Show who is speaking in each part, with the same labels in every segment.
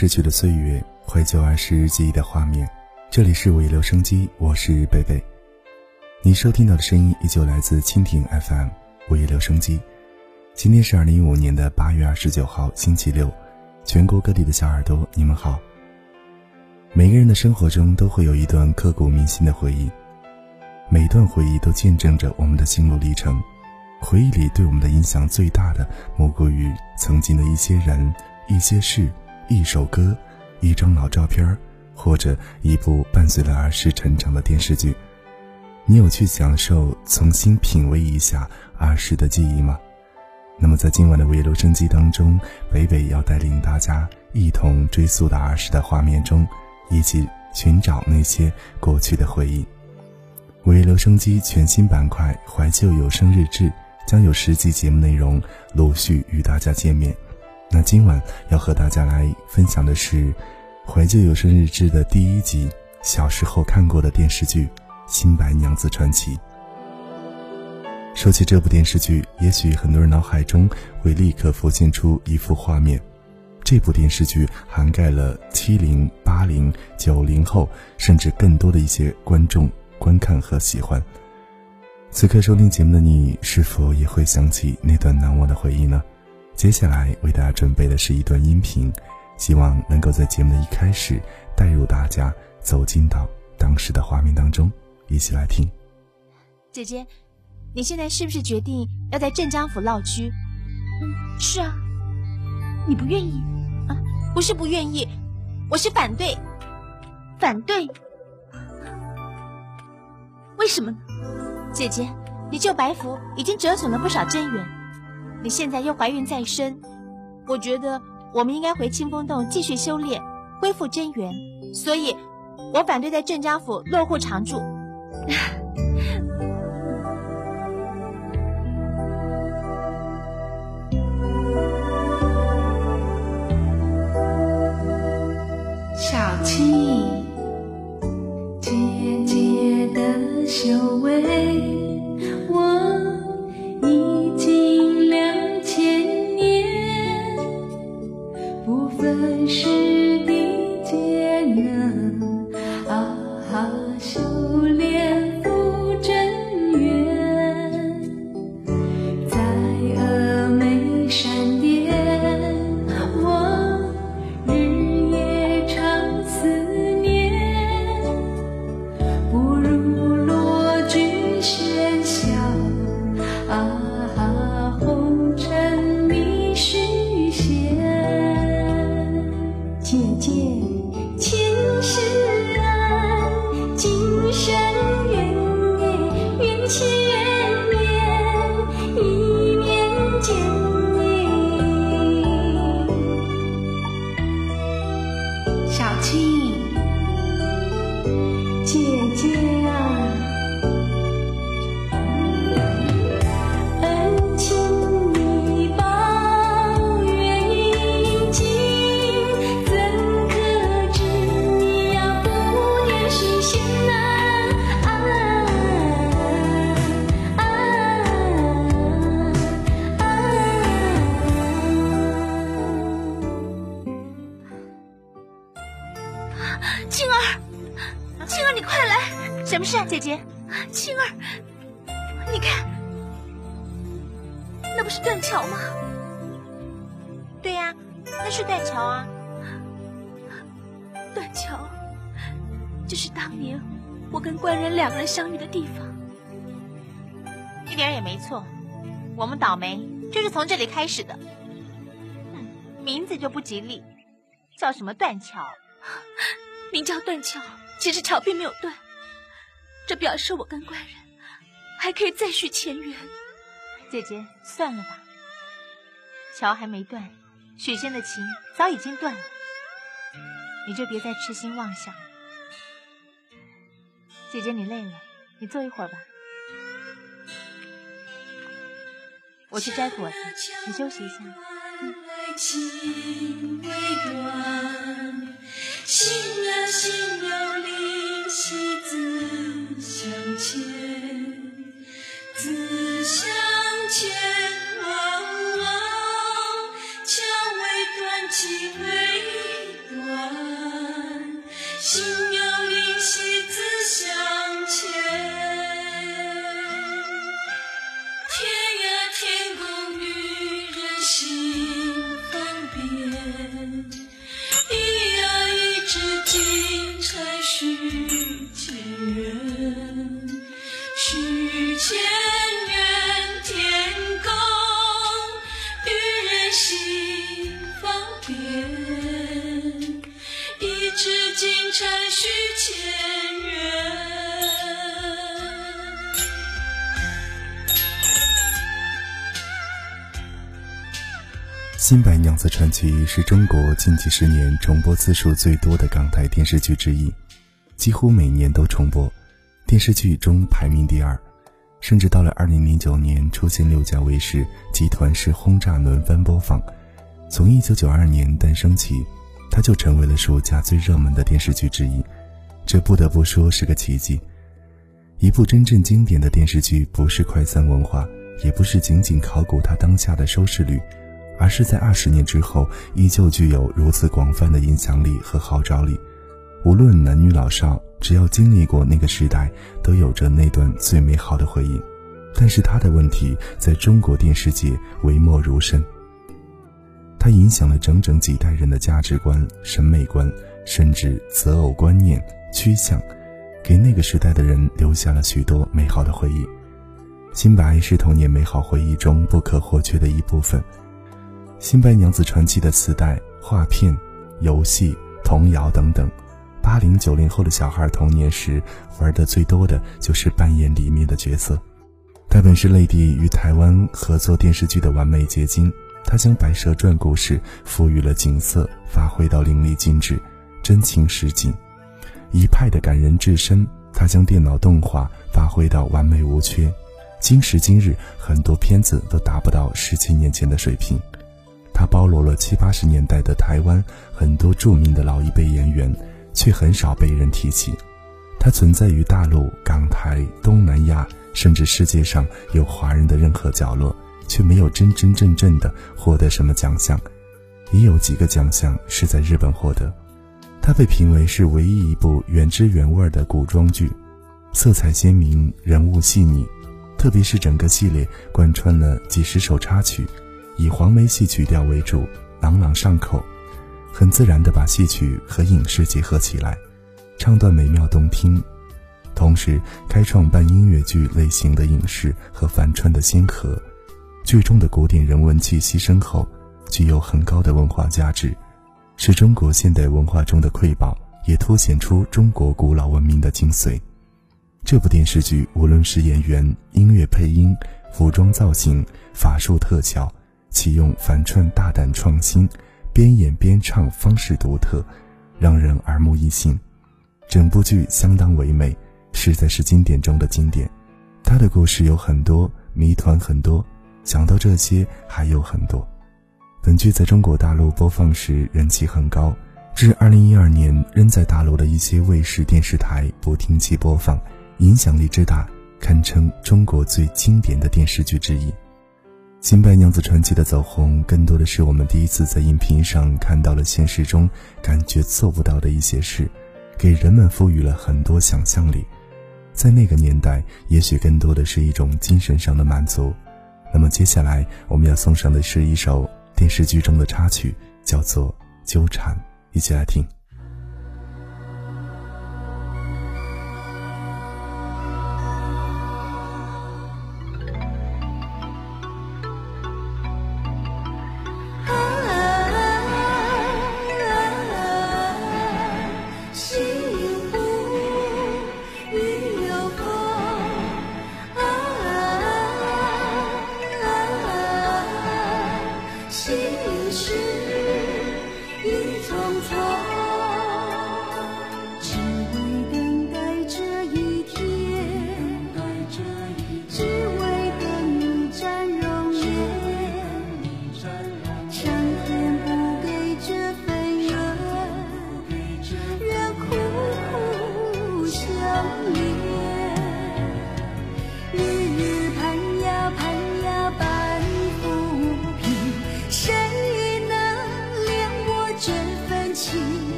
Speaker 1: 逝去的岁月，怀旧儿时记忆的画面。这里是午夜留声机，我是贝贝。你收听到的声音依旧来自蜻蜓 FM 午夜留声机。今天是二零一五年的八月二十九号，星期六。全国各地的小耳朵，你们好。每个人的生活中都会有一段刻骨铭心的回忆，每段回忆都见证着我们的心路历程。回忆里对我们的影响最大的，莫过于曾经的一些人、一些事、一首歌、一张老照片或者一部伴随了儿时成长的电视剧。你有去享受、重新品味一下儿时的记忆吗？那么，在今晚的微留声机当中，北北要带领大家一同追溯到儿时的画面中，一起寻找那些过去的回忆。微留声机全新板块《怀旧有声日志》。将有十集节目内容陆续与大家见面。那今晚要和大家来分享的是《怀旧有声日志》的第一集，小时候看过的电视剧《新白娘子传奇》。说起这部电视剧，也许很多人脑海中会立刻浮现出一幅画面：这部电视剧涵盖了七零、八零、九零后，甚至更多的一些观众观看和喜欢。此刻收听节目的你，是否也会想起那段难忘的回忆呢？接下来为大家准备的是一段音频，希望能够在节目的一开始带入大家走进到当时的画面当中，一起来听。
Speaker 2: 姐姐，你现在是不是决定要在镇江府闹居？
Speaker 3: 嗯，是啊。你不愿意？
Speaker 2: 啊，不是不愿意，我是反对。
Speaker 3: 反对？为什么呢？
Speaker 2: 姐姐，你救白福已经折损了不少真元，你现在又怀孕在身，我觉得我们应该回清风洞继续修炼，恢复真元。所以，我反对在镇江府落户常住。
Speaker 4: 那不是断桥吗？对呀，那是断桥啊！
Speaker 3: 断桥就是当年我跟官人两个人相遇的地方，
Speaker 2: 一点也没错。我们倒霉就是从这里开始的。名字就不吉利，叫什么断桥？
Speaker 3: 名叫断桥，其实桥并没有断。这表示我跟官人还可以再续前缘。
Speaker 2: 姐姐，算了吧。桥还没断，许仙的情早已经断了。你就别再痴心妄想了。姐姐，你累了，你坐一会儿吧。我去摘果子，你休息一下。《前。
Speaker 1: 新白娘子传奇》是中国近几十年重播次数最多的港台电视剧之一，几乎每年都重播，电视剧中排名第二，甚至到了2009年出现六家卫视集团式轰炸轮番播放。从1992年诞生起，它就成为了暑假最热门的电视剧之一，这不得不说是个奇迹。一部真正经典的电视剧，不是快餐文化，也不是仅仅考古它当下的收视率。而是在二十年之后，依旧具有如此广泛的影响力和号召力。无论男女老少，只要经历过那个时代，都有着那段最美好的回忆。但是他的问题在中国电视界讳莫如深，他影响了整整几代人的价值观、审美观，甚至择偶观念、趋向，给那个时代的人留下了许多美好的回忆。新白是童年美好回忆中不可或缺的一部分。《新白娘子传奇》的磁带、画片、游戏、童谣等等，八零九零后的小孩童年时玩的最多的就是扮演里面的角色。它本是内地与台湾合作电视剧的完美结晶，它将《白蛇传》故事赋予了景色，发挥到淋漓尽致，真情实景；一派的感人至深，它将电脑动画发挥到完美无缺。今时今日，很多片子都达不到十七年前的水平。它包罗了七八十年代的台湾很多著名的老一辈演员，却很少被人提起。它存在于大陆、港台、东南亚，甚至世界上有华人的任何角落，却没有真真正正的获得什么奖项。也有几个奖项是在日本获得。它被评为是唯一一部原汁原味的古装剧，色彩鲜明，人物细腻，特别是整个系列贯穿了几十首插曲。以黄梅戏曲调为主，朗朗上口，很自然地把戏曲和影视结合起来，唱段美妙动听，同时开创半音乐剧类型的影视和反串的先河。剧中的古典人文气息深厚，具有很高的文化价值，是中国现代文化中的瑰宝，也凸显出中国古老文明的精髓。这部电视剧无论是演员、音乐配音、服装造型、法术特效。启用反串大胆创新，边演边唱方式独特，让人耳目一新。整部剧相当唯美，实在是经典中的经典。他的故事有很多，谜团很多，想到这些还有很多。本剧在中国大陆播放时人气很高，至二零一二年仍在大陆的一些卫视电视台不停期播放，影响力之大，堪称中国最经典的电视剧之一。《新白娘子传奇》的走红，更多的是我们第一次在荧屏上看到了现实中感觉做不到的一些事，给人们赋予了很多想象力。在那个年代，也许更多的是一种精神上的满足。那么接下来我们要送上的是一首电视剧中的插曲，叫做《纠缠》，一起来听。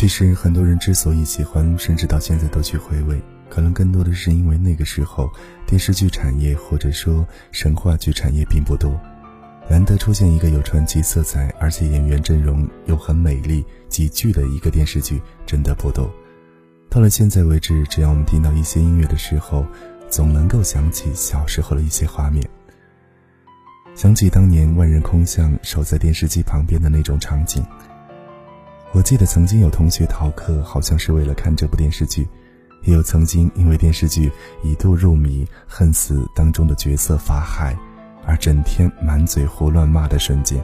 Speaker 1: 其实很多人之所以喜欢，甚至到现在都去回味，可能更多的是因为那个时候电视剧产业或者说神话剧产业并不多，难得出现一个有传奇色彩，而且演员阵容又很美丽、极具的一个电视剧，真的不多。到了现在为止，只要我们听到一些音乐的时候，总能够想起小时候的一些画面，想起当年万人空巷守在电视机旁边的那种场景。我记得曾经有同学逃课，好像是为了看这部电视剧，也有曾经因为电视剧一度入迷，恨死当中的角色法海，而整天满嘴胡乱骂的瞬间。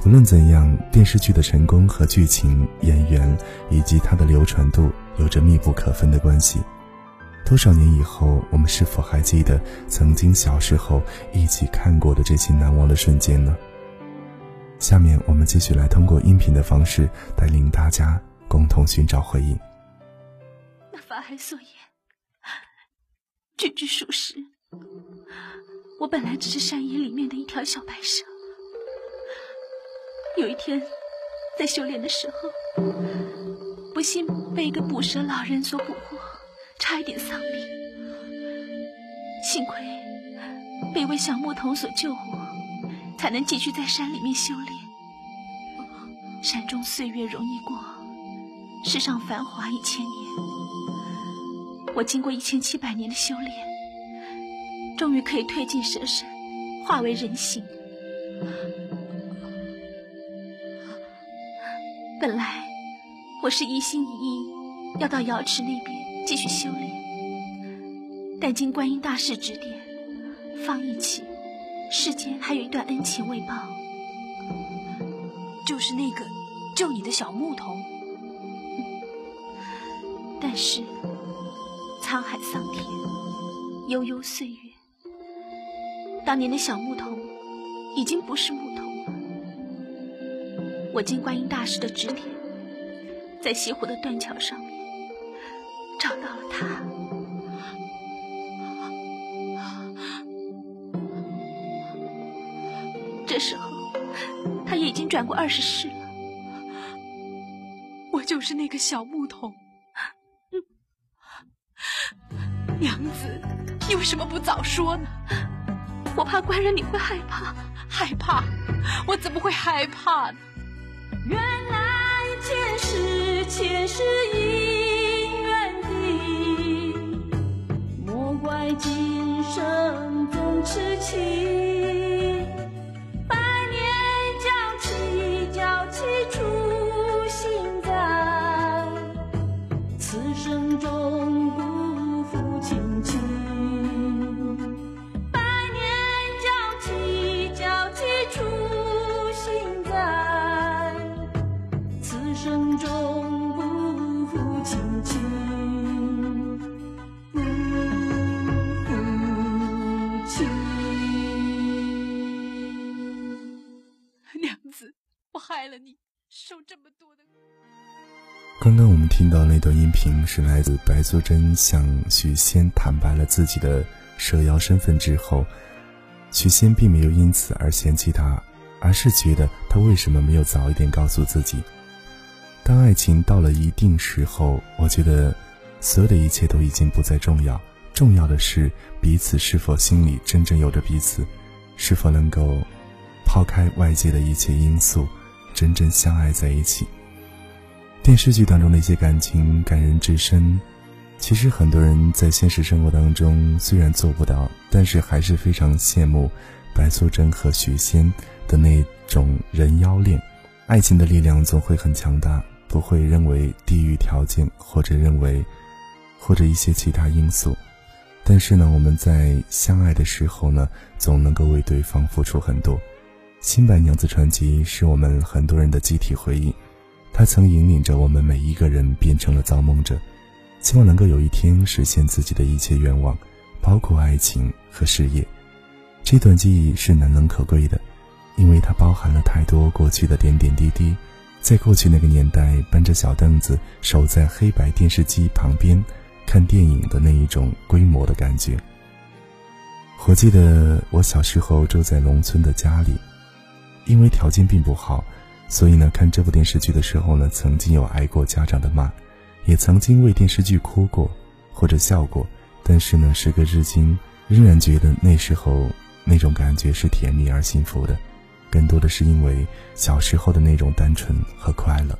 Speaker 1: 不论怎样，电视剧的成功和剧情、演员以及它的流传度有着密不可分的关系。多少年以后，我们是否还记得曾经小时候一起看过的这些难忘的瞬间呢？下面我们继续来通过音频的方式带领大家共同寻找回忆。
Speaker 3: 那法海所言，句句属实。我本来只是山野里面的一条小白蛇，有一天在修炼的时候，不幸被一个捕蛇老人所捕获，差一点丧命。幸亏被一位小牧童所救活。才能继续在山里面修炼。山中岁月容易过，世上繁华一千年。我经过一千七百年的修炼，终于可以褪尽蛇身，化为人形。本来我是一心一意要到瑶池那边继续修炼，但经观音大士指点，方一起。世间还有一段恩情未报，
Speaker 2: 就是那个救你的小牧童。
Speaker 3: 但是沧海桑田，悠悠岁月，当年的小牧童已经不是牧童了。我经观音大师的指点，在西湖的断桥上面找到了他。已经转过二十世了。
Speaker 2: 我就是那个小牧童。娘子，你为什么不早说呢？
Speaker 3: 我怕官人你会害怕。
Speaker 2: 害怕？我怎么会害怕呢？
Speaker 4: 原来前世前世一娘子我
Speaker 2: 害了你，受这么多的。
Speaker 1: 刚刚我们听到那段音频是来自白素贞向许仙坦白了自己的蛇妖身份之后，许仙并没有因此而嫌弃他，而是觉得他为什么没有早一点告诉自己。当爱情到了一定时候，我觉得所有的一切都已经不再重要，重要的是彼此是否心里真正有着彼此，是否能够抛开外界的一切因素。真正相爱在一起。电视剧当中的一些感情感人至深，其实很多人在现实生活当中虽然做不到，但是还是非常羡慕白素贞和许仙的那种人妖恋。爱情的力量总会很强大，不会认为地域条件或者认为或者一些其他因素。但是呢，我们在相爱的时候呢，总能够为对方付出很多。《新白娘子传奇》是我们很多人的集体回忆，它曾引领着我们每一个人变成了造梦者，希望能够有一天实现自己的一切愿望，包括爱情和事业。这段记忆是难能可贵的，因为它包含了太多过去的点点滴滴，
Speaker 2: 在过去那个年代，搬着小凳子守在黑白电视机旁边看电影的那一种规模的感觉。我记得我小时候住在农村的家里，因为条件并不好，所以呢，看这部电视剧的时候呢，曾经有挨过家长的骂，也曾经为电视剧哭过或者笑过。但是呢，时隔至今，仍然觉得那时候那种感觉是甜蜜而幸福的。更多的是因为小时候的那种单纯和快乐。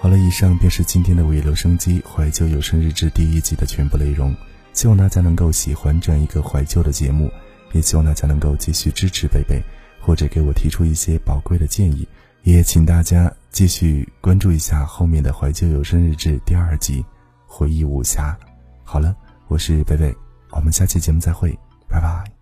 Speaker 2: 好了，以上便是今天的午夜留声机怀旧有声日志第一集的全部内容。希望大家能够喜欢这样一个怀旧的节目，也希望大家能够继续支持贝贝，或者给我提出一些宝贵的建议。也请大家继续关注一下后面的怀旧有声日志第二集《回忆武侠》。好了，我是贝贝，我们下期节目再会，拜拜。